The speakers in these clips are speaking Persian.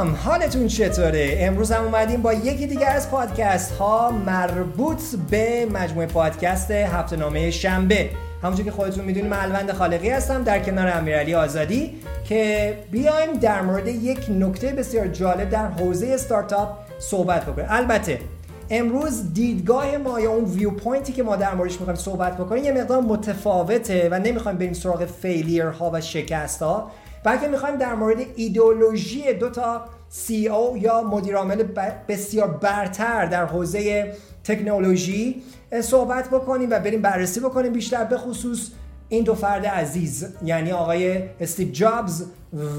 سلام حالتون چطوره؟ امروز هم اومدیم با یکی دیگه از پادکست ها مربوط به مجموعه پادکست هفته نامه شنبه. همونجور که خودتون می‌دونیم الوند خالقی هستم در کنار امیرعلی آزادی که بیایم در مورد یک نکته بسیار جالب در حوزه استارتاپ صحبت بکنیم. البته امروز دیدگاه ما یا اون view point ی که ما در موردش می‌خوایم صحبت بکنیم یه مقدار متفاوته و نمی‌خوایم بریم سراغ failure ها و شکست ها بلکه می‌خوایم در مورد ایدئولوژی دو تا سی او یا مدیر عامل بسیار برتر در حوزه تکنولوژی صحبت بکنیم و بریم بررسی بکنیم بیشتر. به خصوص این دو فرد عزیز یعنی آقای استیو جابز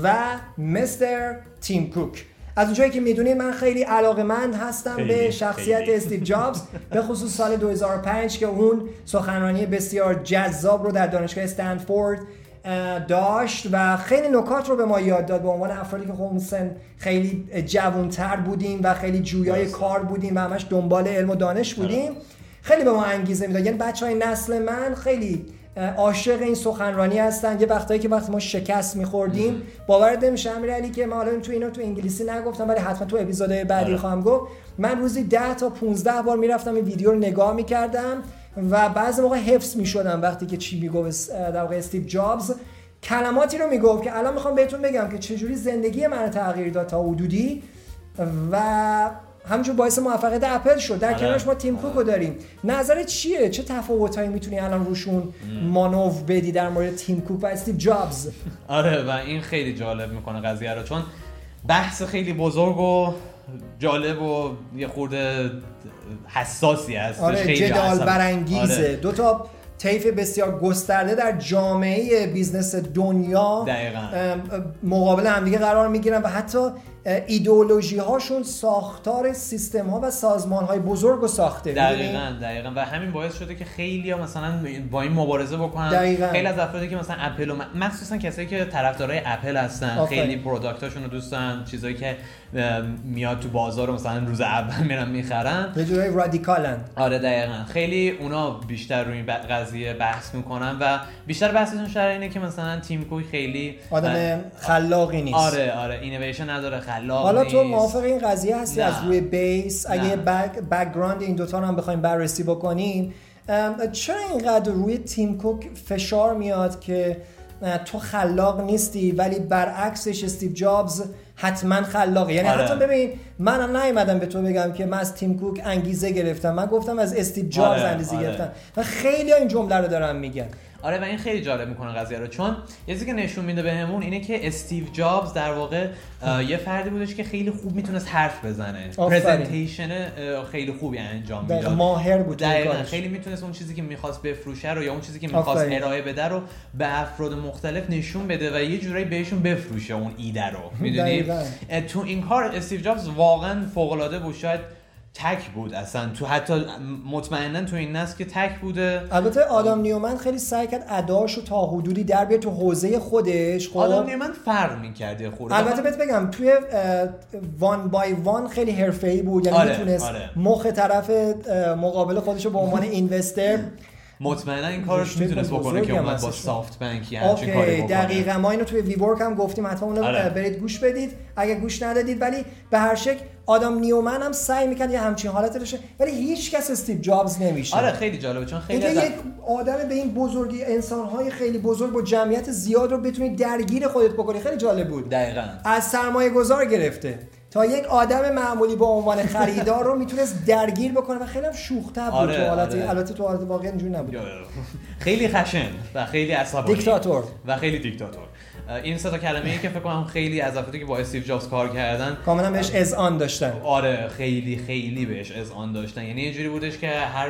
و مستر تیم کوک. از اونجایی که می‌دونید من خیلی علاقه من هستم به شخصیت استیو جابز. به خصوص سال 2005 که اون سخنرانی بسیار جذاب رو در دانشگاه استنفورد داشت و خیلی نکات رو به ما یاد داد به عنوان افرادی که خب سن خیلی جوانتر بودیم و خیلی جویای کار بودیم و همش دنبال علم و دانش بودیم خیلی به ما انگیزه می‌داد. یعنی بچه های نسل من خیلی عاشق این سخنرانی هستن. یه وقتایی که وقتی ما شکست میخوردیم باور نمیشه علی که ما حالا تو اینو تو انگلیسی نگفتم ولی حتما تو اپیزودهای بعدی آره. خواهم گفت. من روزی 10 تا 15 بار می‌رفتم این ویدیو رو نگاه می‌کردم. و بعضی موقع حفظ می‌شدم وقتی که چی می‌گفت در واقع استیو جابز. کلماتی رو می‌گفت که الان می‌خوام بهتون بگم که چجوری زندگی من تغییر داد تا حدودی و همینجور باعث موفقیت اپل شد. در آره. کنارش ما تیم کوک رو داریم. نظرت چیه؟ چه تفاوتایی می‌تونی الان روشون مانو بدی در مورد تیم کوک و استیو جابز؟ آره و این خیلی جالب می‌کنه قضیه رو چون بحث خیلی بزرگ و جالب و یه خورده حساسی هست آره جدال برانگیزه آره. دو تا طیف بسیار گسترده در جامعه بیزنس دنیا دقیقا. مقابل همدیگه قرار می‌گیرن و حتی ایدئولوژی هاشون ساختار سیستم ها و سازمان های بزرگ و ساخته دقیقا دقیقا. و همین باعث شده که خیلی ها مثلا با این مبارزه بکنن. دقیقا. خیلی از افرادی که مثلا اپل و مخصوصا کسایی که طرفدارای اپل هستن خیلی product اشون رو دوستن چیزایی که میاد تو بازار مثلا روز اول میرن می‌خرن. به جای رادیکالن. آره دقیقا. خیلی اونا بیشتر روی قضیه بحث می‌کنن و بیشتر بحثشون سر اینه که مثلا تیم کوک خیلی آدم خلاقی نیست. آره آره. اینویشن نداره خلاق حالا تو موافق این قضیه هستی از روی base؟ اگه back background این دوتا رو هم بخوایم بررسی بکنیم چرا اینقدر روی تیم کوک فشار میاد که تو خلاق نیستی ولی برعکسش استیو جابز حتما خلاقه؟ یعنی آره. حتی ببین من نیومدم به تو بگم که من از تیم کوک انگیزه گرفتم. من گفتم از استیو جابز آره. انگیزه آره. گرفتم. و خیلی این جمله رو دارم میگن. آره و این خیلی جالب می‌کنه قضیه رو. چون یه چیزی که نشون میده بهمون اینه که استیو جابز در واقع یه فردی بودش که خیلی خوب می‌تونست حرف بزنه. پرزنتیشن خیلی خوبی انجام می‌داد. ماهر بود خیلی می‌تونست اون چیزی که می‌خواست بفروشه رو یا اون چیزی که می‌خواست ارائه بده رو به افراد مختلف نشون بده و یه جورایی بهشون بفروشه اون ایده رو. می‌دونی؟ تو این کار استیو جابز واقعا فوق العاده بود. شاید تک بود اصلا. تو حتی مطمئنا تو این نسل که تک بوده. البته آدم نیومن خیلی سعی کرد اداشو تا حدودی در بیاره تو حوزه خودش خب؟ آدم نیومن فرق می‌کرده خورده. البته بهت بگم توی وان بای وان خیلی حرفه‌ای بود. یعنی آره، می‌تونست آره. مخ طرف مقابل خودش رو به عنوان investor مطمئنا این کارش می‌تونست بکنه که اومد با سافت بانک همچین کاری بکنه. دقیقاً. ما اینو توی ویورک هم گفتیم حتما اونو آره. برید گوش بدید. اگه گوش ندادید ولی به هر شکل آدم نیومن هم سعی می‌کنه یه همچین حالت داشته ولی هیچ کس استیو جابز نمیشه. آره خیلی جالبه چون خیلی از یک آدم به این بزرگی انسانهای خیلی بزرگ با جمعیت زیاد رو بتونی درگیر خودت بکنی خیلی جالب بود. دقیقاً. از سرمایه گذار گرفته. تا یک آدم معمولی با عنوان خریدار رو می‌تونست درگیر بکنه و خیلی هم شوخ بود. آره، تو حالت آره. البته تو حالت واقعا اینجوری نبود. خیلی خشن و خیلی عصبانی. دیکتاتور. و خیلی دیکتاتور. این سه تا کلمه ای که فکر کنم خیلی از افرادی که با استیو جابز کار کردن کاملا بهش اذعان داشتن. آره خیلی خیلی بهش اذعان داشتن. یعنی یه جوری بودش که هر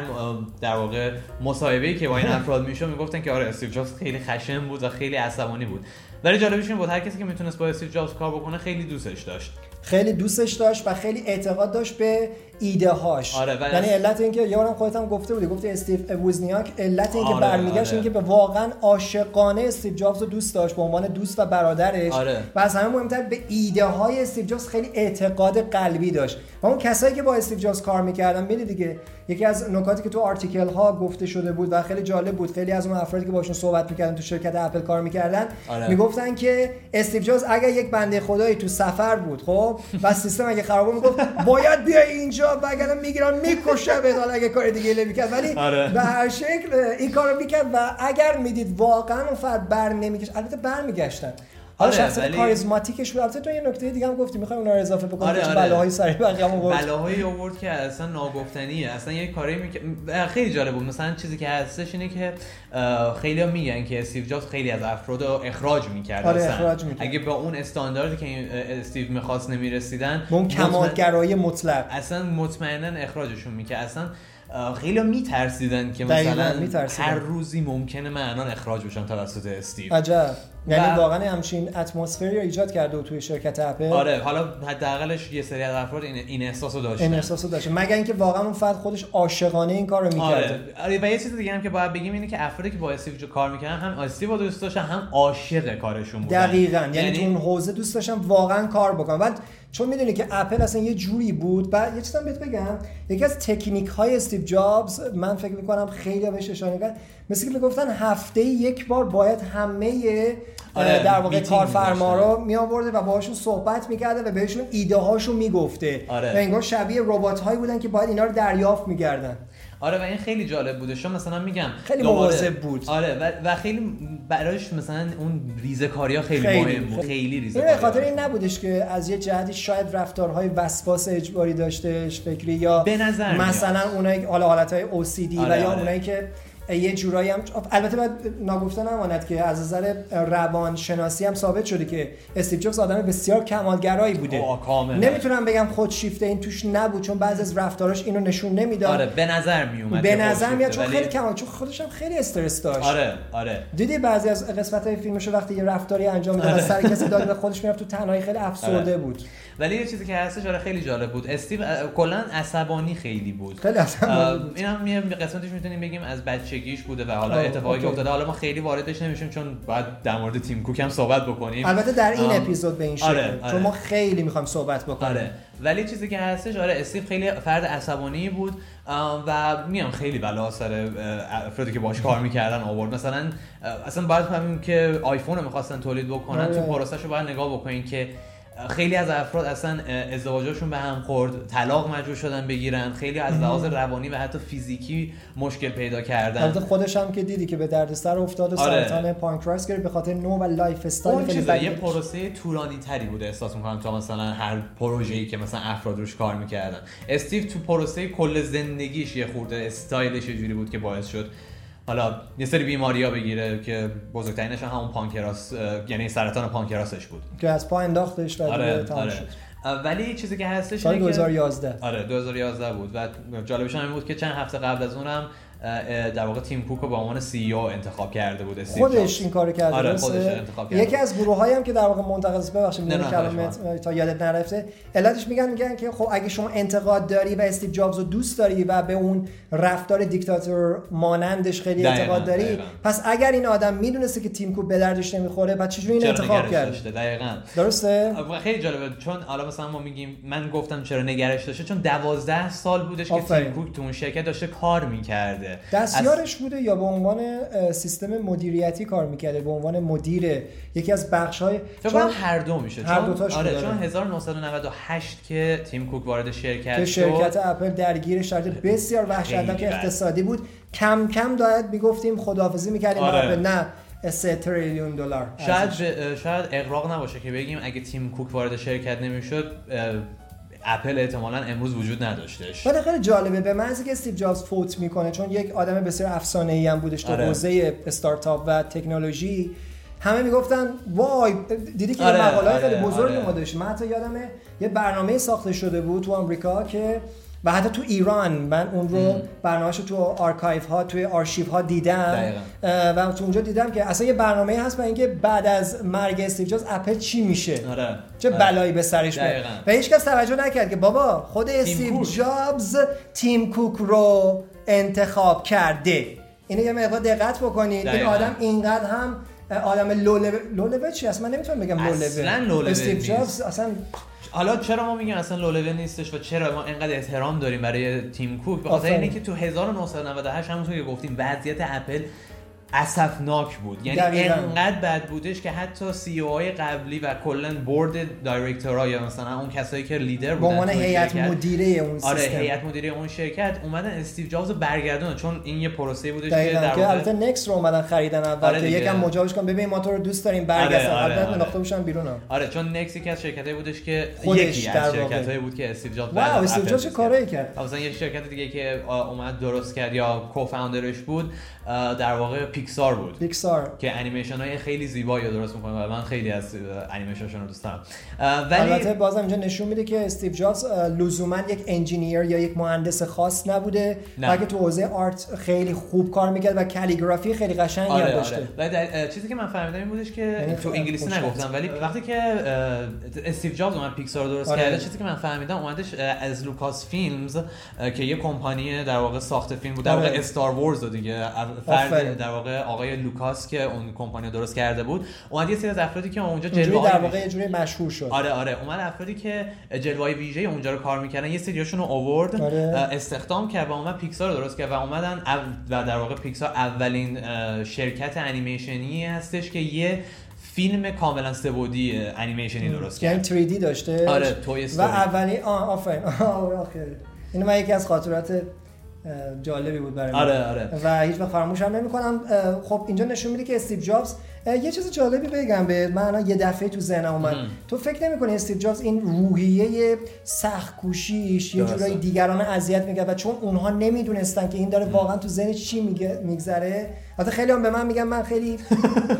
در واقع مصاحبه‌ای که با این افراد می‌شد می‌گفتن که آره استیو جابز خیلی خشن بود و خیلی عصبانی بود. ولی جالبش این بود هر کسی که می‌تونست با استیو جابز کار بکنه خیلی دوستش داشت. خیلی دوستش داشت و خیلی اعتقاد داشت به ایده هاش آره یعنی علت اینکه یارم خودت هم گفته بودی گفتی استیو ووزنیاک علت اینکه آره برمیگشت آره. اینکه به واقعا عاشقانه استیو جابز رو دوست داشت به عنوان دوست و برادرش آره. و از همه مهمتر به ایده های استیو جابز خیلی اعتقاد قلبی داشت و اون کسایی که با استیو جابز کار می‌کردن می‌دید دیگه یکی از نکاتی که تو article ها گفته شده بود و خیلی جالب بود خیلی از اون افرادی که باشون صحبت می‌کردن تو شرکت اپل کار می‌کردن آره. می‌گفتن که استیو جابز اگر یک بنده خدایی تو سفر بود خب و سیستم اگه خراب می‌گفت باید بیای اینجا و اگر می‌گیرن می‌کشه به اگه کار دیگه نمی‌کرد ولی آره. به هر شکل این کارو می‌کرد و اگر می‌دید واقعا اون فرد بر نمیگشت البته برمیگشتن آره شخصیت ولی... کاریزماتیکش بود. البته تو یه نکته دیگه هم گفتی می‌خوای اون رو اضافه بکنی آره آره. بلاهای سری بقیه هم آورد بلاهایی آورد که اصلا ناگفتنیه. اصلا یه کاری می... خیلی جالب بود. مثلا چیزی که هستش اینه که خیلی میگن که استیو جابز خیلی از افراد اخراج می‌کرد. آره اخراج می‌کرد. اگه به اون استانداردی که استیو می‌خواست نمی‌رسیدن اون کمالگرایی مطلق. اصلا مطمئنا اخراجشون می‌کرد. اصلا خیلی میترسیدن که مثلا هر روزی ممکنه من الان اخراج بشم توسط استیو. عجب. یعنی واقعا همچین اتمسفری رو ایجاد کرده و توی شرکت اپل. آره حالا حداقلش یه سری از افراد این این احساسو داشتن. این احساسو داشتن. مگر اینکه واقعا اون فرد خودش عاشقانه این کارو می‌کرده آره. آره و یه چیز دیگه هم که باید بگیم اینه که افرادی که با استیو کار می‌کردن هم استیو دوست داشتن هم عاشق کارشون بودن. دقیقاً. یعنی, یعنی تو اون حوزه دوست داشتن واقعا کار بکنن. بعد چون می‌دونی که اپل اصلا یه جوری بود و یه چیزم بهت بگم. یکی از تکنیک های استیو جابز من فکر می‌کنم خیلی بهش اشاره کرد. مثل که می‌گفتن هفته یک بار باید همه آره در واقع کارفرما رو می آورده و باهاشون صحبت می‌کرده و بهشون ایده هاشو می‌گفته. آره. و انگار شبیه ربات هایی بودن که باید اینا رو دریافت می‌کردن. آره و این خیلی جالب بوده. شما مثلا میگم خیلی مواظب بود. آره و, و خیلی برایش مثلا اون ریزه کاری ها خیلی, خیلی. مهم بود. خیلی ریزه کاری خاطر این نبودش که از یه جهتی شاید رفتارهای وسواس اجباری داشتهش فکری یا به نظر مثلا اونایی حالا حالتهای OCD آره و یا آره. اونایی که یه جورایی هم البته باید ناگفته نماند که از نظر روان شناسی هم ثابت شده که استیو جابز آدم بسیار کمالگرایی بوده. نمی‌تونم بگم خودشیفته این توش نبود چون بعضی از رفتاراش اینو نشون نمی‌داد. آره به نظر می به نظر میاد چون خیلی کمال چون خودش هم خیلی استرس داشت. آره آره. دیدی بعضی از قسمت های فیلمش وقتی یه رفتاری انجام می‌داد آره. سر کسی داد به خودش می‌رفت تو تنهایی خیلی افسرده آره. بود. ولی یه چیزی که هستش آره خیلی جالب بود. استیو کلا عصبانی خیلی بود. خیلی عصبانی اینم یه قسمتش می‌تونیم بگیم از بچگیش بوده و حالا اتفاقی که افتاده. حالا ما خیلی واردش نمیشیم چون باید در مورد تیم کوک هم صحبت بکنیم. البته در این اپیزود به این شکل. آره، آره. چون ما خیلی می‌خوایم صحبت بکنیم. آره. ولی چیزی که هستش آره استیو خیلی فرد عصبانی بود و میام خیلی بلا سر افرادی که باش کار می‌کردن آورد. مثلا اصلا باید فهمیم که آیفون رو می‌خواستن تولید بکنن. تو آره. process ش رو باید نگاه بکنین که خیلی از افراد اصلا ازدواجشون به هم خورد طلاق مجبور شدن بگیرن خیلی از لحاظ روانی و حتی فیزیکی مشکل پیدا کردن. البته خودش هم که دیدی که به دردسر افتاد و آره. سرطان پانکراس گرفت به خاطر نو و lifestyle خیلی یه پروسه طولانی تری بوده احساس می‌کنم تا مثلا هر پروژه‌ای که مثلا افراد روش کار می‌کردن. استیو تو پروسه کل زندگیش یه خورده استایلش یه جوری بود که باعث شد حالا یه سری بیماری ها بگیره که بزرگترینش همون پانکراس یعنی سرطان پانکراسش بود. که از پا انداختش و آره، آره. ولی چیزی که هستش سال 2011 آره 2011 بود. و جالبش هم بود که چند هفته قبل از اونم در واقع تیم کوک رو به عنوان سی او انتخاب کرده بود خودش این کارو کرده آره خودش انتخاب کرده یکی از گروه هایی هم که در واقع منتقد ببخشید میگم کلمت تا یادت نرفته. علتش میگن میگن که خب اگه شما انتقاد داری و استیو جابز رو دوست داری و به اون رفتار دیکتاتور مانندش خیلی اعتقاد داری دقیقا. پس اگر این آدم می‌دونسته که تیم کوک به دردش نمی‌خوره بعد چجوری این انتخاب کرد؟ دقیقاً. درسته؟ خیلی جالبه چون حالا مثلا ما میگیم من گفتم چرا نگرش داشته؟ چون 12 سال بودش که تیم کوک تو اون شرکت داشته کار می‌کرده. دستیارش بوده یا به عنوان سیستم مدیریتی کار می‌کرده به عنوان مدیر یکی از بخش های چون هر دو میشه هر دو تاش آره چون 1998 که تیم کوک وارد شرکت که شرکت اپل درگیر شرایط بسیار وحشتناک اقتصادی بود. کم کم داید می‌گفتیم خداحافظی می‌کردیم آره. نه 3 تریلیون دلار. شاید شاید اقراق نباشه که بگیم اگه تیم کوک وارد شرکت نمی‌شد اپل احتمالا امروز وجود نداشتش ولی خیلی جالبه به محضی که استیو جابز فوت می‌کنه چون یک آدم بسیار افسانه ای هم بودش تو آره. حوزه استارتاپ و تکنولوژی همه می‌گفتن وای دیدی که آره. مقاله خیلی آره. بزرگ آره. ما داشت من حتی یادمه یه برنامه ساخته شده بود تو آمریکا که و حتی تو ایران من اون رو برنامهش رو تو archive ها توی آرشیف ها دیدم. و تو اونجا دیدم که اصلا یه برنامه هست برای اینکه بعد از مرگ استیو جابز اپل چی میشه؟ آره. چه آره. بلایی به سرش میاد؟ و هیچ کس توجه نکرد که بابا خود استیو جابز تیم کوک رو انتخاب کرده. اینو یه مقدار دقت بکنید این آدم اینقدر هم آدم لولو لولو چی اصلا من نمی‌تونم بگم لولو اصلا لولو استیو جابز اصلا حالا چرا ما میگیم اصلا لولوه نیستش و چرا ما اینقدر احترام داریم برای تیم کوک؟ خاطر اینه که تو 1998 همونطور که گفتیم وضعیت اپل اسفناک بود. یعنی انقدر بد بودش که حتی CEO های قبلی و کلا board director ها یا مثلا اون کسایی که لیدر بودن به عنوان هیئت مدیره اون آره هیئت مدیره اون شرکت اومدن استیو جابز رو برگردونن چون این یه پروسه بودش که در واقع البته نکست رو اومدن خریدن اول آره یکم مجابش کن. ببین ما تو رو دوست داریم برگردن آره آره آره. بوشن بیرون. آره چون نکست یکی از شرکتایی بودش که یکی از شرکتایی بود که استیو جابز واو استیو جابز چه کاری کرد؟ مثلا یه شرکت دیگه که اومد درست کرد یا co-founder ش بود در واقع پیکسار بود. پیکسار که انیمیشن های خیلی زیبایی درست می‌کنه و من خیلی از انیمیشنشون رو دوست دارم. ولی البته بازم اینجا نشون میده که استیو جابز لزوما یک engineer یا یک مهندس خاص نبوده بلکه تو حوزه art خیلی خوب کار می‌کرد و calligraphy ی خیلی قشنگی آره داشته. آره. چیزی که من فهمیدم این بودش که یعنی تو انگلیسی نگفتم ولی وقتی که استیو جابز اومد پیکسار درست آره. کرده چیزی که من فهمیدم اومدش از لوکاس فیلمز که یه کمپانی در واقع ساخت فیلم بود در واقع استار ورز دیگه فرد در واقع آقای لوکاس که اون کمپانی درست کرده بود اومد یه سری از افرادی که اونجا جلوه در واقع یه جوری مشهور شد. آره آره. اومد افرادی که جلوه ویژه اونجا رو کار می‌کردن یه سریاشون رو آورد آره. استخدام کرد و اومد پیکسار رو درست کرد و اومدن و در واقع پیکسار اولین شرکت انیمیشنی هستش که یه فیلم کاملا سه‌بعدی انیمیشنی درست یعنی کرد. یعنی 3D داشته؟ آره توی و اولین آفرین. اینو من یکی از خاطرات جالبی بود برای آره آره. و هیچ وقت فراموش هم نمی‌کنم خب اینجا نشون میده که استیو جابز یه چیز جالبی بگم به من یه دفعه تو ذهنم اومد. تو فکر نمی‌کنی استیو جابز این روحیه سخت کوشیش یه جورایی دیگران اذیت می‌کرد و چون اونها نمی‌دونستن که این داره واقعا تو ذهن چی میگذره. البته خیلی هم به من میگن من خیلی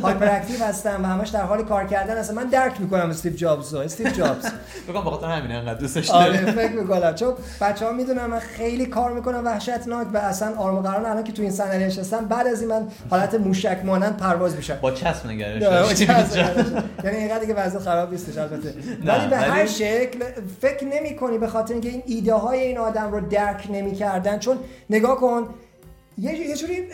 hyperactive هستم و همش در حال کار کردن. هستم من درک می‌کنم استیو جابز رو استیو جابز. بگم بخاطر همین انقدر دوستش دارم آره فکر می‌کنم. چون بچه‌ها می‌دونن من خیلی کار می‌کنم وحشتناک و اصلا آروم قرار الان که تو این صندلی نشستم بعد از این من حالت موشک مانند پرواز میشم. با چسب نگرش یعنی اینقدر که وضع خراب نیستش البته ولی به هر شکل فکر نمی‌کنی به خاطر اینکه این ایده های این آدم رو درک نمی‌کردن. چون نگاه کن یه جوری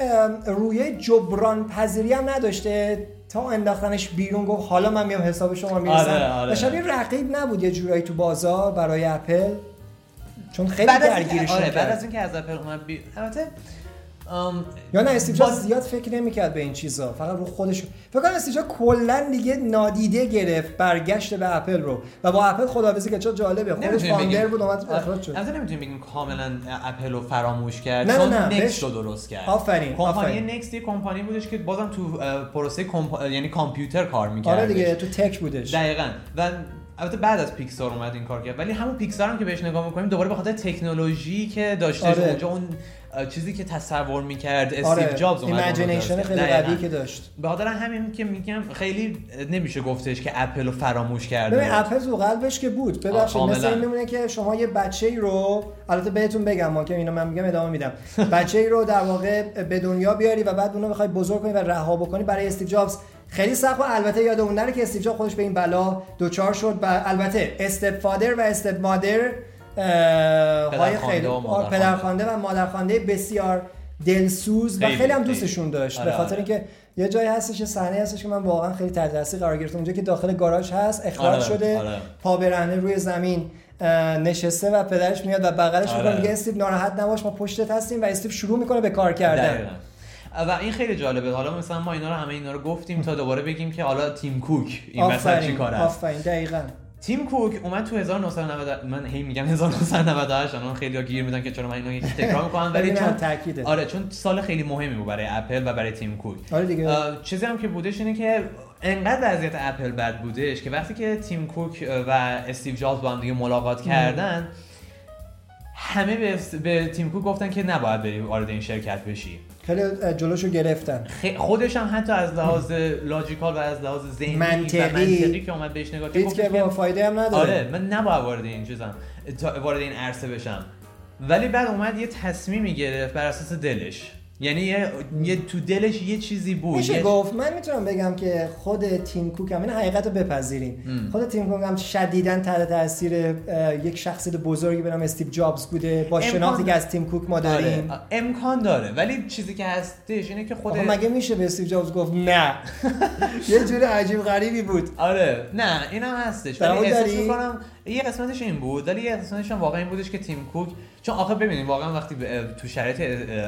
روی جبران پذیری هم نداشته. تا انداختنش بیرون گفت حالا من میام حساب شما می‌رسم آره، آره. رقیب نبود یه جورایی تو بازار برای اپل. چون خیلی درگیرش آره بعد از اینکه از اپل اومد بی... البته یا نه استیو جابز زیاد فکر نمی‌کرد به این چیزا فقط رو خودش. فکر کنم استیو کلا دیگه نادیده گرفت برگشت به اپل رو. و با اپل خداحافظی که چه جالبه. خودش founder بود اومد اخراج شد البته نمی‌تونیم بگیم کاملا اپل رو فراموش کرد نه نه نکست رو درست کرد. آفرین کمپانی نکست یه کمپانی بودش که بازم تو پروسه کمپ... یعنی کامپیوتر کار می‌کرد آره دیگه تو tech بودش. دقیقاً. و البته بعد از پیکسار اومد این کار کرد. ولی همون پیکسار هم که بهش نگاه می‌کنیم دوباره به خاطر تکنولوژی که داشته آره. اونجا اون چیزی که تصور می‌کرد استیو آره. جابز اومد imagination خیلی قوی که داشت. به خاطر همین که میگم خیلی نمیشه گفتش که اپل رو فراموش کرده ببین اپل تو قلبش که بود. ببخشید مثل این میمونه که شما یه بچه ای رو البته بهتون بگم ما که اینو من میگم ادامه میدم. بچه ای رو در واقع به دنیا بیاری و بعد اونو بخوای بزرگ کنی و رها بکنی برای استیو جابز خیلی سخت و البته یاد اون نره که استیو جابز خودش به این بلا دوچار شد. و البته استپ فادر و استپ مادر های خیلی پدرخوانده و مادرخوانده بسیار دلسوز و خیلی هم دوستشون داشت. به خاطر آره. اینکه یه جایی هستش صحنه هستش که من واقعا خیلی تحت تاثیر قرار گرفتم. اونجا که داخل گاراژ هست اخراج آره، شده آره. پا برهنه روی زمین نشسته و پدرش میاد و بغلش می‌کنه. میگه استیو ناراحت نباش ما پشتت هستیم و استیو شروع می‌کنه به کار کردن. و این خیلی جالبه. حالا مثلا ما اینا رو همه اینا رو گفتیم تا دوباره بگیم که حالا تیم کوک این وسط چی کار است. آفرین دقیقاً. تیم کوک اومد تو 1990 من هی میگم 1998 الان خیلی گیر میدن که چرا من اینو تکرار می‌کنم ولی چون تاکیده آره چون سال خیلی مهمی بود برای اپل و برای تیم کوک. آره دیگه. چیزی هم که بودش اینه که انقدر وضعیت اپل بد بودش که وقتی که تیم کوک و استیو جابز با هم دیگه ملاقات کردن همه به, به تیم کوک گفتن که نباید بری وارد این شرکت بشی. خیلی جلوشو گرفتن. خودش هم حتی از لحاظ لاجیکال و از لحاظ ذهنی منطقی, و منطقی. که اومد بهش نگاه کرد که با فایده هم نداره. آره من نباید وارد این چیزم وارد این عرصه بشم. ولی بعد اومد یه تصمیمی گرفت بر اساس دلش. یعنی یه, یه تو دلش یه چیزی بود میشه گفت من می‌تونم بگم که خود تیم کوک هم این حقیقت رو بپذیریم. خود تیم کوک هم شدیدا تحت تاثیر یک شخصیت بزرگی به نام استیو جابز بوده. با شناختی که از تیم کوک ما داریم. آره. امکان داره. ولی چیزی که هستش اینه که خود مگه میشه به استیو جابز گفت نه؟ یه جور عجیب غریبی بود. آره. نه اینم هستش. ولی احساس می‌کنم یه قسمتش این بود ولی یه قسمتش هم واقعا این بودش که تیم کوک چون آخه ببینید واقعا وقتی تو شرایط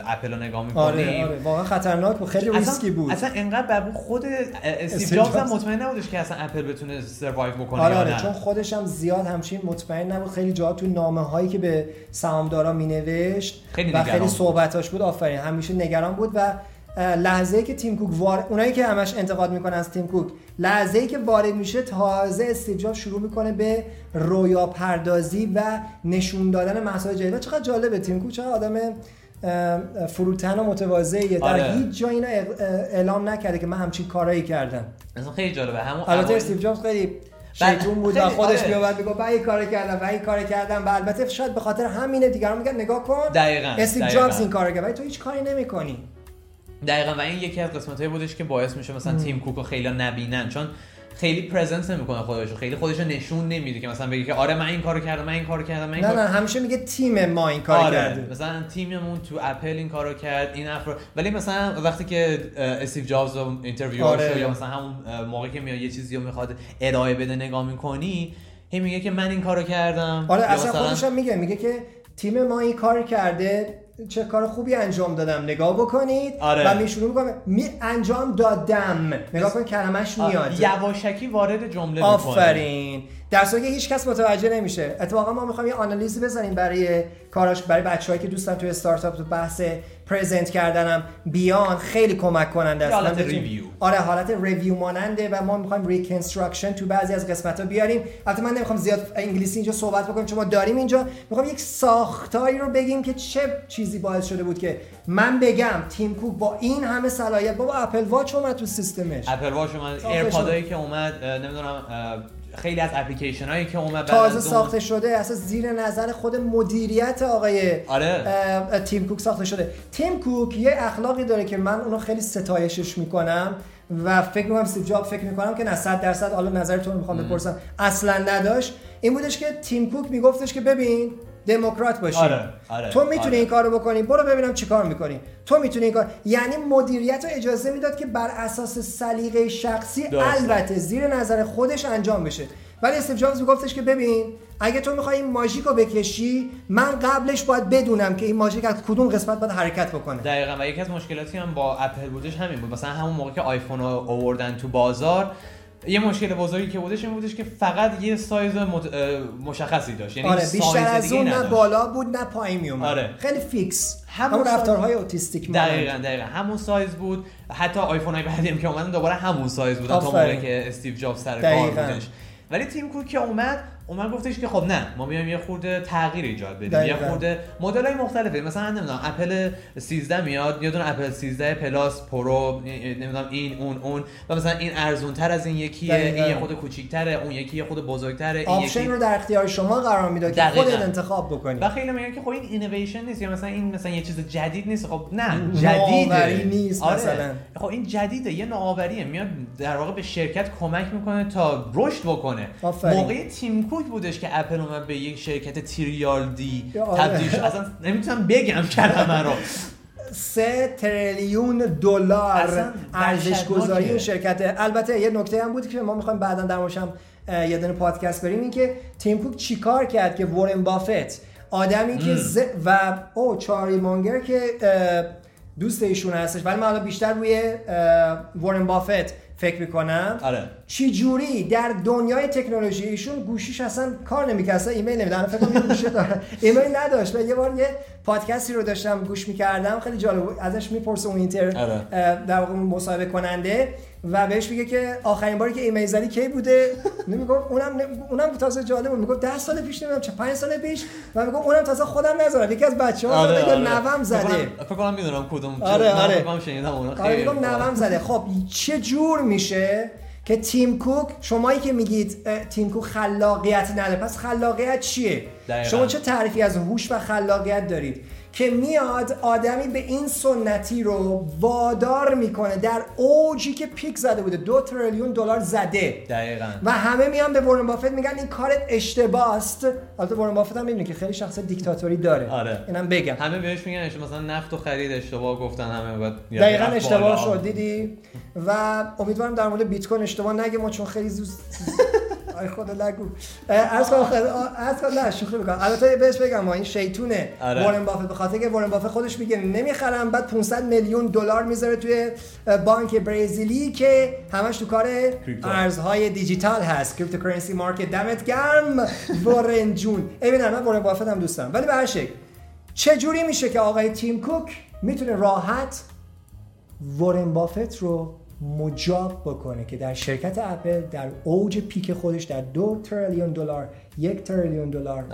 اپل رو نگاه می‌کنیم آره آره واقعا خطرناک بود خیلی ریسکی بود. اصلا انقدر بر خود استیو جابز هم مطمئن نبودش که اصلا اپل بتونه survive بکنه آره آره چون خودش هم زیاد همچین مطمئن نبود. خیلی جا تو نامه هایی که به سهامدارا مینوشت خیلی و خیلی صحبتاش بود آفرین همیشه نگران بود و لحظه ای که تیم کوک وارد اونایی که همش انتقاد می‌کنن از تیم کوک لحظه ای که وارد میشه تازه استیو شروع می‌کنه به رویا پردازی و نشون دادن مسائل جدید. چقدر جالبه تیم کوک چقدر آدم فروتن و متواضعیه. در آره. هیچ جا اینو اعلام نکرده که من همچین کارایی کردم. مثلا خیلی جالبه. همون البته استیو جابز خیلی شیطون بود و خودش آره. میاد میگه من این کارو کردم و این کارو کردم. و البته شاید به خاطر همینه دیگران میگن نگاه کن. دقیقاً استیو جابز این کارو کرد. ولی تو هیچ کاری نمی‌کنی. دقیقا و این یکی از قسمت بودش که باعث میشه مثلا تیم کوکو خیلی نبینن. چون خیلی present نمی‌کنه خودشو. خیلی خودشو نشون نمیده که مثلا بگه که آره من این کارو کردم من این کارو کردم من این نه نه همیشه میگه تیم ما این کارو آره. کرده. مثلا تیممون تو اپل این کارو کرد این افرا ولی مثلا وقتی که استیو جابز رو interview آره. یا مثلا همون موقعی که میاد یه چیزی رو می‌خواد ارائه بده نگاه می‌کنی هی میگه که من این کارو کردم. آره اصلا مثلا... خودش میگه میگه که تیم ما این کار کرده چه کار خوبی انجام دادم. نگاه بکنید. آره. و می شروع می‌کنم. می انجام دادم. نگاه کن کلمش میاد. یواشکی وارد جمله آفرین. در صورتی که هیچ کس متوجه نمیشه. اتفاقا ما می‌خوایم یه آنالیزی بزنیم برای کاراش برای بچه‌هایی که دوستان تو استارتاپ تو بحث present کردنم بیان خیلی کمک کننده است. حالت review آره حالت review ماننده و ما می‌خوایم reconstruction تو بعضی از قسمت ها بیاریم. البته من نمی‌خوام زیاد انگلیسی اینجا صحبت بکنم چون ما داریم اینجا. می‌خوام یک ساختاری رو بگیم که چه چیزی باعث شده بود که من بگم تیم کوک با این همه صلاحیت بابا اپل واچ اومد تو سیستمش. اپل واچ اومد. ایرپادایی که اومد نمی‌دونم خیلی از اپلیکیشن هایی که اومد تازه ساخته شده اصلا زیر نظر خود مدیریت آقای آره. تیم کوک ساخته شده. تیم کوک یه اخلاقی داره که من اونو خیلی ستایشش می‌کنم و فکر می‌کنم استیو جابز فکر می‌کنم که نه 100 درصد حالا نظرتون رو می‌خوام بپرسم اصلا نداشت. این بودش که تیم کوک میگفتش که ببین دموکرات باشی. آره، آره، تو می‌تونی آره. این کارو بکنی. برو ببینم چیکار می‌کنی. تو می‌تونی این کار یعنی مدیریت رو اجازه می‌داد که بر اساس سلیقه شخصی البته زیر نظر خودش انجام بشه. ولی استیو جابز میگفتش که ببین اگه تو می‌خوای این ماژیک رو بکشی من قبلش باید بدونم که این ماژیک از کدوم قسمت باید حرکت بکنه. دقیقا. و یکی از مشکلاتی هم با اپل بودش همین بود. مثلا همون موقع که آیفون رو آوردن تو بازار یه مشکل بزرگی که بودش این بودش که فقط یه سایز مشخصی داشت. یعنی آره بیشتر از اون نه بالا بود نه پایین می آره. خیلی فیکس. همون رفتارهای اوتیستیک دقیقاً دقیقاً. همون سایز بود. حتی آیفون های بعدی هم که اومدن دوباره همون سایز بود تا موقعی که استیو جابز سر کار بودش. ولی تیم کوک که اومد اومد گفتش که خب نه ما میایم یه خورده تغییر ایجاد بدیم یه خورده مدل های مختلفه. مثلا نمی‌دونم اپل 13 میاد یه دونه اپل 13 پلاس پرو نمی‌دونم این اون اون. و مثلا این ارزون تر از این یکیه این یه خورده کوچیک‌تره اون یکی یه خورده بزرگتره این یکی رو در اختیار شما قرار میده که خودت انتخاب بکنید و خیلی میگن که خب این اینویشن نیست یا مثلا این مثلا یه چیز جدید نیست. خب نه جدیده نیست آره. مثلا. خب این جدیده یه نوآوریه میاد در واقع به شرکت کمک می‌کنه تا رشد بکنه. موقع تیم کوک بودش که اپل اومد به یک شرکت تریاردی تبدیل شد. اصلا نمی‌تونم بگم کلمه رو. سه تریلیون دلار ارزش گذاری شرکت. البته یه نکته هم بود که ما می‌خوایم بعدا در یه دونه پادکست بریم این که تیم کوک چیکار کرد که وارن بافت آدمی که ز... و او چاری مونگر که دوست ایشون هستش ولی من بیشتر روی وارن بافت فکر می‌کنم. آره. چی جوری در دنیای تکنولوژی ایشون گوشیش اصلا کار نمی‌کنه اصلا ایمیل نمیدن فکر کنم گوشه داره. ایمیل نداشت. و یه بار یه پادکستی رو داشتم گوش می‌کردم. خیلی جالب بود. ازش می‌پرسه اون interviewer. در واقع مصاحبه کننده و بهش میگه که آخرین باری که ایمیل زدی کی بوده؟ نمیگم اونم اونم تازه جالب بود. میگم 10 سال پیش نمی‌دونم چه 5 سال پیش. و میگم اونم تازه خودم نزدم یکی از بچه‌ها آره، زده آره. نوام زده. فکر کنم می‌دونم کدوم آره آره. فکر شنیدم اون خیلی آره نوام زده. خب چه جور میشه که تیم کوک شمایی که میگید تیم کوک خلاقیت نداره پس خلاقیت چیه دقیقا. شما چه تعریفی از هوش و خلاقیت دارید که میاد آدمی به این سنتی رو وادار می‌کنه در اوجی که پیک زده بوده. دو تریلیون دلار زده. دقیقا. و همه میان به وارن بافت میگن این کارت اشتباهست البته وارن بافت هم می‌دونه که خیلی شخص دیکتاتوری داره. آره. اینم بگم. همه بهش میگن مثلا نفت و خرید اشتباه گفتن همه بعد دقیقا اشتباه شد دیدی؟ و امیدوارم در مورد بیت کوین اشتباه نگه. ما چون خیلی زود ای خدا نگو از از نه شوخی می‌کنم. البته بهش بگم ما این شیطونه. آره. وارن بافت به خاطر که وارن بافت خودش میگه نمی‌خرم بعد 500 میلیون دلار می‌ذاره توی بانک برزیلی که همش تو کار ارزهای دیجیتال هست. cryptocurrency market دمت گرم. وارن جون. ببین من وارن بافت هم دوست دارم ولی به هر شکل چه جوری میشه که آقای تیم کوک می‌تونه راحت وارن بافت رو مجاب بکنه که در شرکت اپل در اوج peak خودش در دو تریلیون دلار یک تریلیون دلار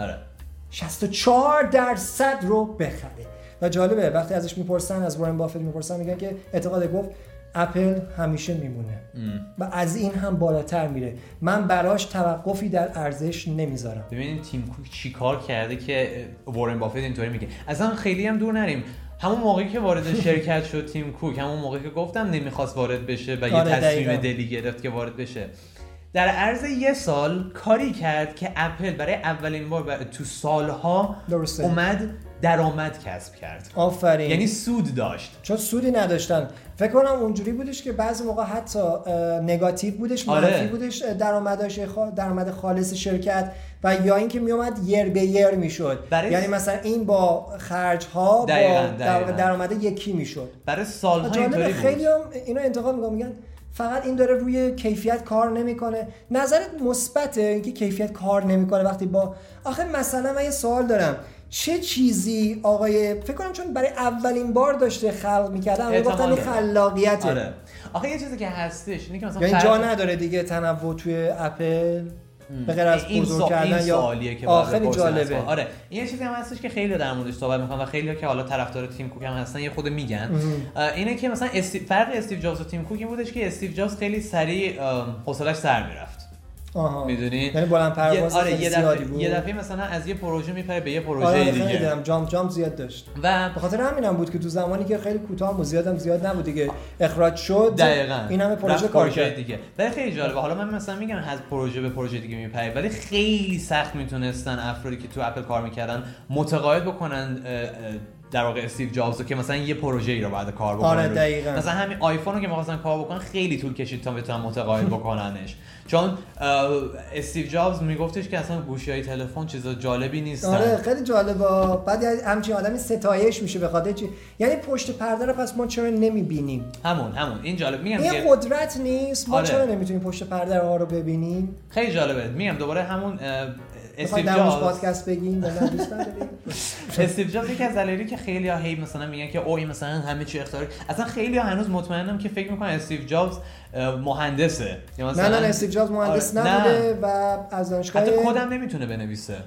64 آره. درصد رو بخره. و جالبه وقتی ازش می‌پرسن از وارن بافت می‌پرسن میگن که اعتقاد گفت اپل همیشه میمونه. و از این هم بالاتر میره. من براش توقفی در ارزش نمی‌ذارم. ببینید تیم کوک چیکار کرده که وارن بافت اینطوری میگه. اصلا خیلی هم دور نریم. همون موقعی که وارد شرکت شد تیم کوک همون موقعی که گفتم نمی‌خواست وارد بشه و یه آره، تصمیم دلی گرفت که وارد بشه در عرض یه سال کاری کرد که اپل برای اولین بار تو سالها درسته. اومد درآمد کسب کرد. آفرین. یعنی سود داشت. چون سودی نداشتن. فکر کنم اونجوری بودش که بعضی موقع حتی نگاتیو بودش آره. منفی بودش درآمدش درآمد خالص شرکت و یا اینکه میومد یر به یر می‌شد. یعنی مثلا این با خرج ها با درآمد یکی می‌شد. برای سالها اینطوری خیلی هم اینو انتقاد میگم میگن فقط این داره روی کیفیت کار نمی‌کنه. نظرت مثبته اینکه کیفیت کار نمی‌کنه وقتی با آخه مثلا من یه سوال دارم. چه چیزی آقای فکر کنم چون برای اولین بار داشته خلق می‌کرده اما گفتن این خلاقیته. آره. آخه یه چیزی که هستش اینه که مثلا یعنی جا نداره دیگه تنوع توی اپل؟ به غیر از بزرگ کردن یا سوالیه که آخری جالبه. آره. این یه چیزی هم هستش که خیلی در موردش صحبت می‌کنن و خیلی که حالا طرفدار تیم کوک هم هستن یه خود میگن. اینه که مثلا فرق استیو جابز و تیم کوک این بودش که استیو جابز خیلی سریع حوصلش سر می‌رفت. می‌دونی؟ یعنی بلند پرواز آره یه دفعه بود. یه دفعه مثلا از یه پروژه میپره به یه پروژه آره دیگه. دیدم جام جام زیاد داشت. و به خاطر همینم بود که تو زمانی که خیلی کوتاه و زیادم زیاد نبود دیگه. اخراج شد دقیقاً. این همه پروژه کار کرد دیگه. ولی خیلی جالبه. حالا من مثلا میگم از پروژه به پروژه دیگه میپره ولی خیلی سخت می‌تونستن افرادی که تو اپل کار می‌کردن متقاعد بکنن در واقع استیو جابز که مثلا یه پروژه ای رو بعد کار بکنن. آره دقیقاً. مثلا همین آیفون رو که می‌خواستن کار بکنن خیلی طول کشید تا بتونن متقاعد بکننش. چون استیو جابز میگفتش که اصلا گوشی های تلفن چیز جالبی نیست آره خیلی جالبه. بعد همچین آدمی ستایش میشه به خاطر چی؟ یعنی پشت پرده رو پس ما چرا نمی‌بینیم؟ همون همون. این جالب. میگم این قدرت نیست. ما آره. چرا نمی‌تونیم پشت پرده رو ببینیم؟ خیلی جالبه. میگم دوباره همون استیو جابز. پادکست بگیم؟ استیو جابز یکی از دلایلی که خیلی ها هی مثلا میگن که او این مثلا همه چی اختراع اصلا خیلی ها هنوز مطمئنم که فکر می‌کنن استیو جابز مهندسه. یا مثلا نه نه استیو جابز مهندس آره. نبوده و از دانشگاه حتی کد هم نمی‌تونه بنویسه.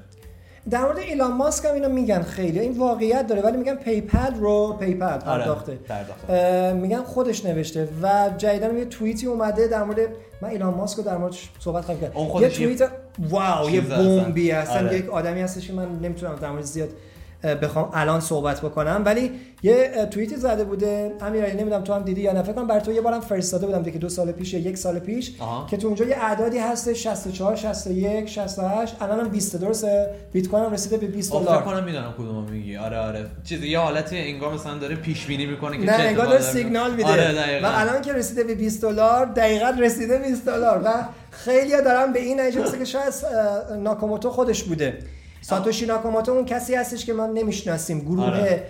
در مورد ایلان ماسک هم اینو میگن خیلی. این واقعیت داره ولی میگن PayPal رو PayPal آره، پرداخته. آره میگن خودش نوشته و جدیدا یه توییتی اومده در مورد من ایلان ماسک رو در موردش صحبت خواهم کرد یه توییت wow یه بمبی هستن آره. یک آدمی هستش که من نمی‌تونم در مورد زیاد بخوام الان صحبت بکنم. ولی یه توییتی زده بوده. امیرعلی نمی‌دونم تو هم دیدی یا نه. فکر کنم برای تو یه بارم فرستاده بودم دیگه دو سال پیش یک سال پیش که تو اونجا یه اعدادی هست 64 61 68 الانم 20 درسته بیت کوین هم رسیده به 20 دلار. فکر کنم می‌دونم کدومو میگی. آره آره. چیزی یه حالتی انگار مثلا داره پیش بینی می‌کنه که نه انگار داره سیگنال میده. آره و الان که رسیده به 20 دلار دقیقاً رسیده 20 دلار. و خیلی دارن به این نتیجه که شاید ناکاموتو خودش بوده. ساتوشی ناکاموتو اون کسی هستش که ما نمی‌شناسیم گروه آره.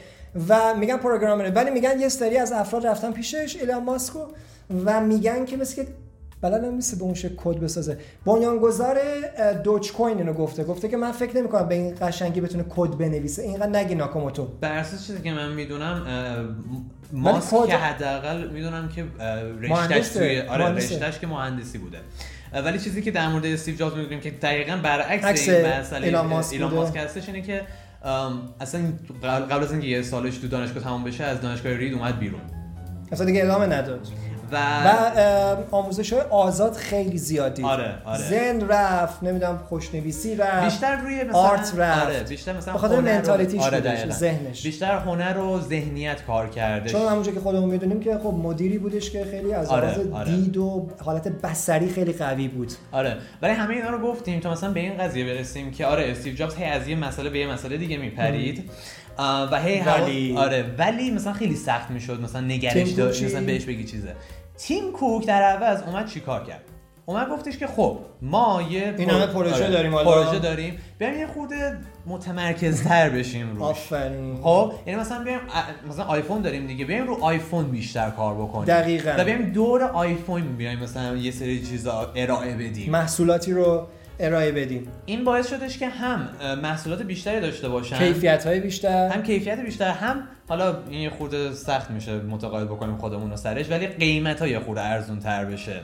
و میگن پروگرامره. ولی میگن یه سری از افراد رفتن پیشش ایلان ماسکو و میگن که مثل که بلد نیست به اون کد بسازه. بنیانگذار دوچ کوین اینو گفته. گفته که من فکر نمی کنم به این قشنگی بتونه کد بنویسه. اینقدر نگی ناکاموتو بر اساس چیزی که من می‌دونم ماسک که حداقل می‌دونم که رشتهش توی آره رشتهش که مهندسی بوده. ولی چیزی که در مورد استیو جابز میگیم که دقیقا برعکس این مسئله ایلان ماسک هستش اینه که اصلا قبل از اینکه یه سالش تو دانشگاه تمام بشه از دانشگاه رید اومد بیرون. اصلا دیگه ادامه نداد. و, و آموزش های آزاد خیلی زیادی. آره آره. زن رفت نمی‌دونم خوشنویسی رفت بیشتر روی مثلا آرت رفت. آره بیشتر مثلا بخاطر منتالیتیش آره ذهنش. بیشتر هنر و ذهنیت کار کرده چون همونجا که خودمون می‌دونیم که خب مدیری بودش که خیلی از آره، آره. دید و حالت بصری خیلی قوی بود. آره. ولی همه اینا رو گفتیم تا مثلا به این قضیه برسیم که آره استیو جابز هی از یه مسئله به یه مسئله دیگه میپرید. و هی ولی آره ولی مثلا خیلی سخت می‌شد مثلا نگرش داشت مثلا بهش بگی چیزه. تیم کوک در عوض اومد چیکار کرد؟ اومد گفتش که خب ما یه این همه پروژه آره، داریم. پروژه داریم. بیایم یه خورده متمرکزتر بشیم روش. آفرین. خب یعنی مثلا بیایم مثلا آیفون داریم دیگه. بیایم رو آیفون بیشتر کار بکنیم. دقیقاً. و بیایم دور آیفون بیایم مثلا یه سری چیزا ارائه بدیم. محصولاتی رو ارائه بدیم. این باعث شدش که هم محصولات بیشتری داشته باشن. کیفیت های بیشتر. هم کیفیت بیشتر هم حالا این یه خورده سخت میشه متقاعد بکنیم خودمون رو سرش ولی قیمت ها یه خورده ارزون تر بشه.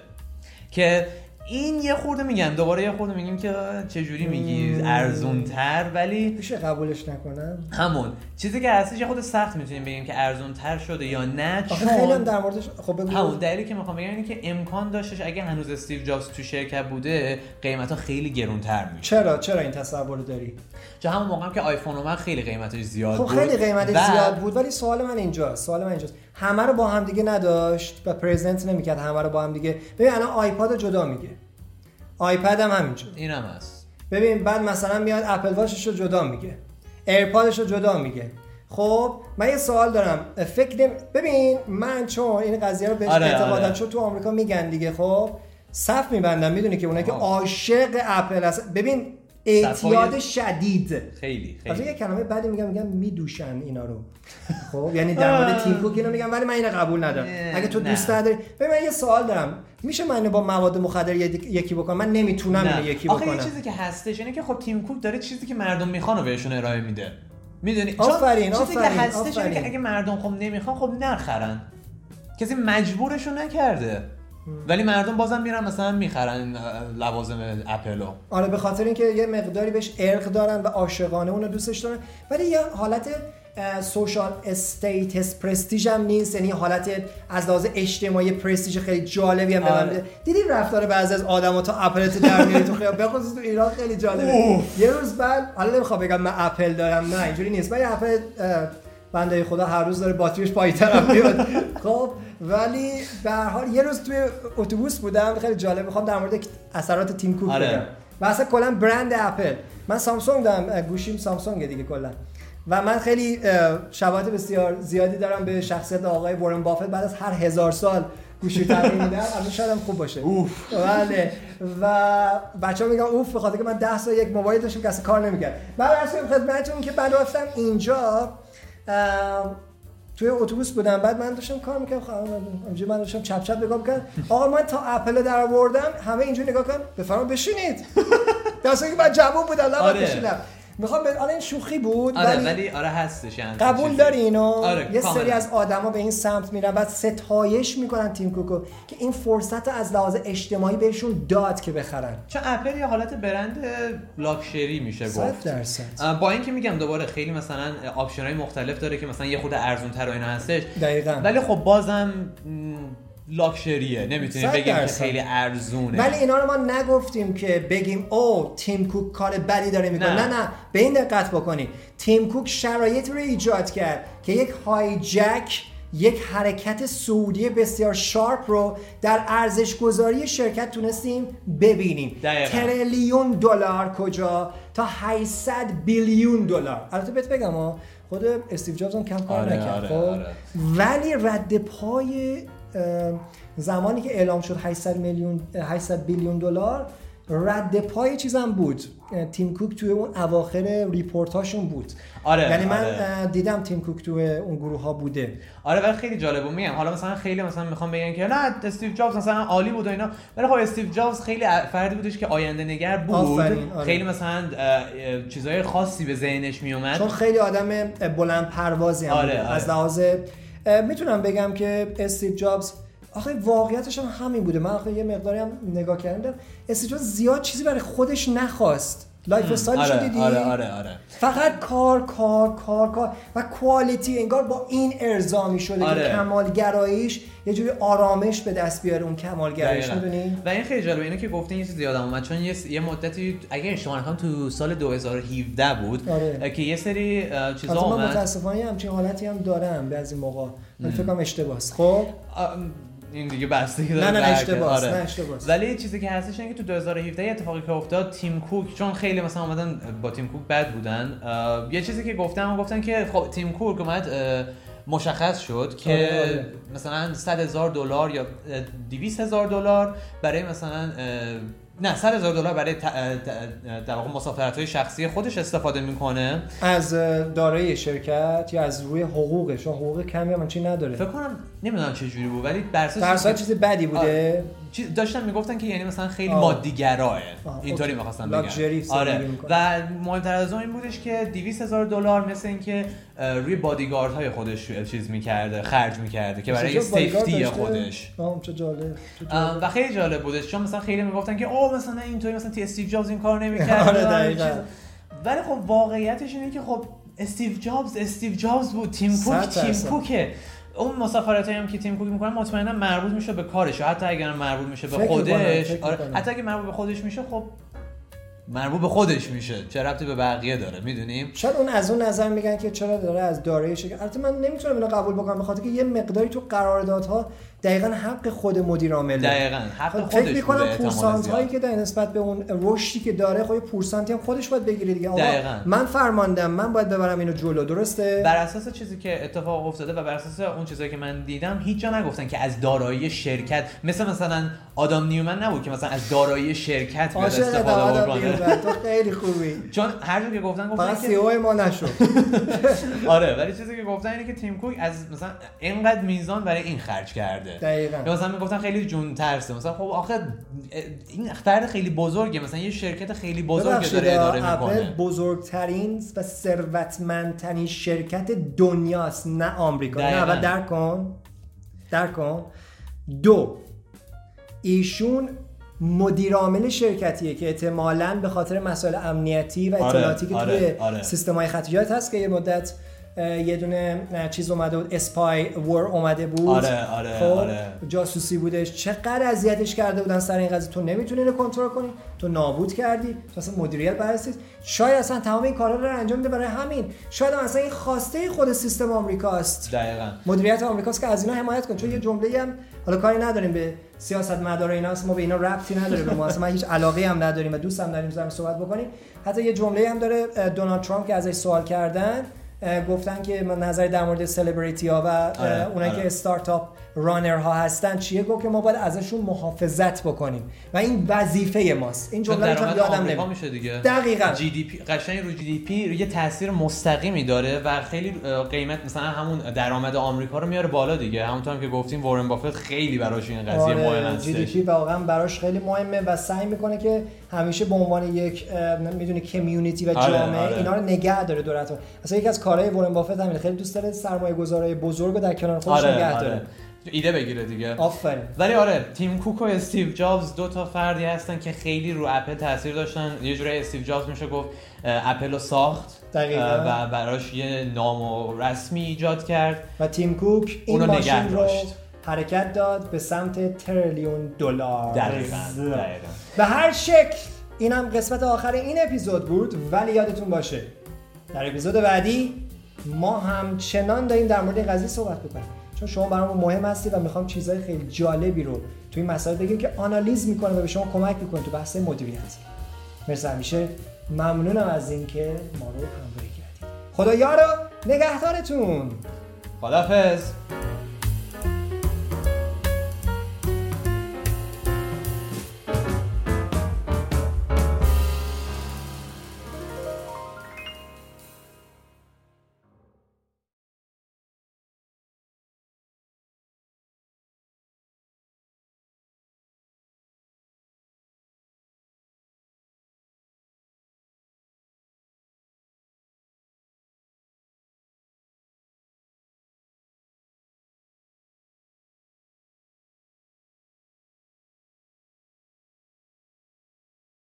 که این یه خورده میگم دوباره یه خورده میگیم که چه جوری میگی؟ ارزون تر ولی میشه قبولش نکنم؟ همون. چیزی که هستش یه خود سخت می‌تونیم بگیم که ارزون تر شده یا نه چون خیلی هم در موردش خب بگو. همون. دلیلی که می‌خوام بگم اینه که امکان داشتش اگه هنوز استیو جابز تو شرکت بوده قیمت ها خیلی گرونتر میشه چرا؟ چرا این تصور داری؟ چون همون موقع که آیفون اومد خیلی قیمتش زیاد خب خیلی قیمتش. زیاد بود ولی سوال من اینجاست سوال من اینجاست. همه رو با هم دیگه نداشت و present نمی‌کرد همه رو با هم دیگه. ببین الان آیپاد جدا میگه. آیپد هم همینجور این هم هست. ببین بعد مثلا میاد اپل واچش رو جدا میگه. ایرپادش رو جدا میگه. خب من یه سوال دارم. فکر نمی... ببین من چون این قضیه رو بهش آره اعتقادم آره. چون تو آمریکا میگن دیگه خب؟ صف میبندم می‌دونی که اونایی که عاشق اپل هست. ببین اعتیاد شدید. خیلی خیلی. یه کلمه بعدی میگم میگم میدوشن اینا رو. خب یعنی در مورد تیم کوک اینو میگم ولی من اینو قبول ندارم. اگه تو دوست نداری ببین من یه سوال دارم. میشه من با مواد مخدر یکی بکنم؟ من نمی‌تونم اینو یکی بکنم. آخه چیزی که هستش اینه که خب تیم کوک داره چیزی که مردم می‌خوان رو بهشون ارائه میده. می‌دونی؟ آفرین چیزی که هستش اینه که اگه مردم خب نمی‌خوان خب نخرن. کسی مجبورشون نکرده. ولی مردم بازم میرن مثلا می‌خرن لوازم اپلو. آره به خاطر اینکه یه مقداری بهش عرق دارن و عاشقانه اونو دوستش دارن. ولی یه حالت social status پرستیژ هم نیست. یعنی حالت از لحاظ اجتماعی پرستیژ خیلی جالبی هم آره. دیدی رفتار بعضی از آدما تا اپل در میاری تو خیابون؟ بخصوص تو ایران خیلی جالبه. یه روز بعد حالا نمی‌خوام بگم من اپل دارم نه اینجوری نیست. ولی اپل بنده خدا هر روز داره باتریش پایینتر میاد خب ولی به هر حال یه روز توی اتوبوس بودم خیلی جالب می‌خوام در مورد اثرات تیم کوک آره. بگم. و اصلا کلا برند اپل. من سامسونگ دارم گوشیم سامسونگ دیگه کلا. و من خیلی شواهد بسیار زیادی دارم به شخصیت آقای وارن بافت. بعد از هر هزار سال گوشی تغییر میدم الان شاید هم خوب باشه. اوف. بله. و بچه‌ها میگن اوف به خاطر که من 10 سال یک موبایل داشتم که اصلا کار نمی‌کرد. بعد از خدمتتون که بعد رفتم اینجا توی اتوبوس بودم. بعد من داشتم کار می‌کردم. خب من داشتم چپ چپ نگاه می‌کردم. آقا من تا اپل در آوردم همه اینجوری نگاه کردن. بفرما بشینید. دسته که من جواب بودم نه آره. بشینم. می‌خوام به این شوخی بود آره ولی, ولی آره هستش قبول داری اینو آره یه سری از آدما به این سمت میرن بعد ستایش می‌کنن تیم کوکو که این فرصت از لحاظ اجتماعی بهشون داد که بخرن. چون اپل یه حالت برند لاکشری میشه گفت درصد. با اینکه میگم دوباره خیلی مثلا آپشن های مختلف داره که مثلا یه خود ارزون تر و اینا هستش. دقیقاً. ولی خب بازم لاکشریه نمی‌تونیم بگیم که خیلی ارزونه. ولی اینا رو ما نگفتیم که بگیم او تیم کوک کار بدی داره می‌کنه. نه. نه نه. به این دقت بکنید تیم کوک شرایط رو ایجاد کرد که یک هایجک یک حرکت سعودی بسیار شارپ رو در ارزش گذاری شرکت تونستیم ببینیم. تریلیون دلار کجا تا 800 بیلیون دلار. البته بهت بگم خود استیو جابز هم کم کار آره، نکرد آره، خب؟ آره. ولی رد پای زمانی که اعلام شد 800 میلیون 800 billion دلار رد پای چیزم بود. تیم کوک توی اون اواخر report هاشون بود. آره یعنی من آره. دیدم تیم کوک توی اون گروه ها بوده. آره ولی خیلی جالبه میگم حالا مثلا خیلی مثلا می‌خوام بگن که نه استیو جابز مثلا عالی بود و اینا. ولی خب استیو جابز خیلی فردی بودش که آینده نگر بود. آره. خیلی مثلا چیزهای خاصی به ذهنش میومد. چون خیلی آدم بلند پروازی هم آره، آره. از لحاظ می‌تونم بگم که استیو جابز آخه واقعیتش هم همین بوده. من آخه یه مقداری هم نگاه کردم استیو جابز زیاد چیزی برای خودش نخواست. lifestyle ش آره، دیدی؟ آره آره آره. فقط کار کار کار کار و quality انگار با این ارضا شده آره. که کمالگراییش یه جوری آرامش به دست بیاره اون کمالگراییش می‌دونی؟ و این خیلی جالبه اینه که گفتین یه چیز یادم اومد چون یه, یه مدتی اگه اشتباه نکنم تو سال 2017 بود آره. که یه سری چیزا اومد من متاسفانه همچین حالتی هم دارم بعضی موقع. من فکر کنم اشتباهه. خب؟ این دیگه بسته که نه نه اشتباهه آره. ولی چیزی که هستش اینه که تو 2017 اتفاقی که افتاد تیم کوک چون خیلی مثلا اومدن با تیم کوک بد بودن یه چیزی که گفتم گفتن که خب تیم کوک اومد مشخص شد که آره، آره. مثلا 100 هزار دلار یا 200 هزار دلار برای مثلا نه 100 هزار دلار برای در واقع مسافرت های شخصی خودش استفاده می‌کنه. از دارایی شرکت یا از روی حقوقش حقوق کمی هم چی نداره. فکر کنم نمی‌دونم چه جوری بود ولی بر اساس چیز بدی بوده؟ داشتن می‌گفتن که یعنی مثلا خیلی مادیگراه. اینطوری می‌خواستن بگن. آره. و مهمتر از اون این بودش که 200 هزار دلار مثل اینکه روی بادیگارد های خودش چیز می‌کرده خرج می‌کرده که برای سیفتی خودش. چه جالب و خیلی جالب بودش. چون مثلا خیلی می‌گفتن که اوه مثلا اینطوری مثلا تی استیو جابز این کار نمی‌کرد. آره ولی خب واقعیتش اینه که خب استیو جابز استیو جابز بود. تیم کوک تیم کوکه. اون مسافرت هم که تیم کوک می‌کنه مطمئنا مربوط میشه به کارش حتی اگر مربوط میشه به خودش. آره حتی اگه مربوط به خودش میشه خب مربوط به خودش میشه. چه ربطی به بقیه داره می‌دونیم؟ شاید اون از اون نظر میگن که چرا داره از دارایی شکل؟ البته من نمی‌تونم اینو قبول بکنم به خاطر که یه مقداری تو قراردادها دقیقا حق خود مدیر عامل دقیقا حق خب، خودش فکر می‌کنم پورسانت هایی که در نسبت به اون رشدی که داره خب پورسانتی هم خودش باید بگیره دیگه. دقیقاً. من فرماندم من باید ببرم اینو جلو درسته؟ بر اساس چیزی که اتفاق افتاده و بر اساس اون چیزایی که من دیدم هیچ جا نگفتن که از دارایی شرکت مثل مثلا آدم نیومن نبود که مثلا از دارایی شرکت بیاد استفاده تو خیلی خوبی. چون هر جا که گفتن گفتن که سی ما نشد. آره ولی چیزی که گفتن اینه که تیم کوک از مثلا اینقدر میزان برای این خرج کرده. دقیقاً. مثلا می‌گفتن خیلی جون ترسه مثلا خب آخه این اختر خیلی بزرگه. مثلا یه شرکت خیلی بزرگ داره اداره می‌کنه. بزرگترین و ثروتمندترین شرکت دنیاست نه آمریکا. نه اول درک کن. درک کن. دو ایشون مدیر عامل شرکتیه که احتمالاً به خاطر مسائل امنیتی و آره، اطلاعاتی که آره، توی آره. سیستم های خطیات هست که یه مدت یه دونه چیز اومده بود اسپای ور اومده بود. آره آره خب آره. جاسوسی بودش. چقدر اذیتش کرده بودن سر این قضیه؟ تو نمی‌تونی اینو کنترل کنی. تو نابود کردی. تو اصلا مدیریت برسید شاید اصلا تمام این کارا رو انجام میده برای همین. شاید اصلا این خواسته خود سیستم آمریکاست دقیقاً. مدیریت آمریکاست که از اینا حمایت کن چون یه جمله هم حالا کاری نداریم به سیاست مدار اینا ما به اینا ربطی نداره به ما اصلا هیچ علاقه هم نداریم و دوست هم داریم صحبت بکنیم. حتی یه جمله هم داره دونالد ترامپ که ازش سوال کردن. گفتن که نظر در مورد سلبریتی ها و آره، اونایی آره. که استارتاپ رانر ها هستن چیه؟ گفت که ما باید ازشون محافظت بکنیم و این وظیفه ماست. این جمله رو یادم نمیاد. میشه دیگه. دقیقاً. GDP قشنگ رو GDP یه تاثیر مستقیمی داره و خیلی قیمت مثلا همون درآمد آمریکا رو میاره بالا دیگه. همونطور که گفتیم وارن بافت خیلی براش این قضیه آره، مهم GDP واقعا براش خیلی مهمه و سعی می‌کنه که همیشه به عنوان یک می‌دونی community و آره، جامعه آره. اینا رو نگه داره دورتون. اصلا یکی از کارهای وارن بافت همین خیلی دوست داره سرمایه گذارای بزرگ رو در کنار خودش آره، نگه داره. ایده بگیره دیگه. آفرین. ولی آره تیم کوک و استیو جابز دو تا فردی هستن که خیلی رو اپل تاثیر داشتن. یه جوری استیو جابز میشه گفت اپل رو ساخت دقیقا. و براش یه نام و رسمی ایجاد کرد. و تیم کوک این ماشین رو حرکت داد به سمت تریلیون دلار. دقیقاً. به هر شکل اینم قسمت آخر این اپیزود بود ولی یادتون باشه. در اپیزود بعدی ما هم چنان داریم در مورد این قضیه صحبت بکنیم چون شما برامون مهم هستید و می‌خوام چیزهای خیلی جالبی رو توی این مسائل بگیم که آنالیز می‌کنه و به شما کمک می‌کنه تو بحث مدیریت مرسی همیشه. ممنونم از اینکه ما رو همراهی کردید. خدا یارو نگهدارتون. خدافظ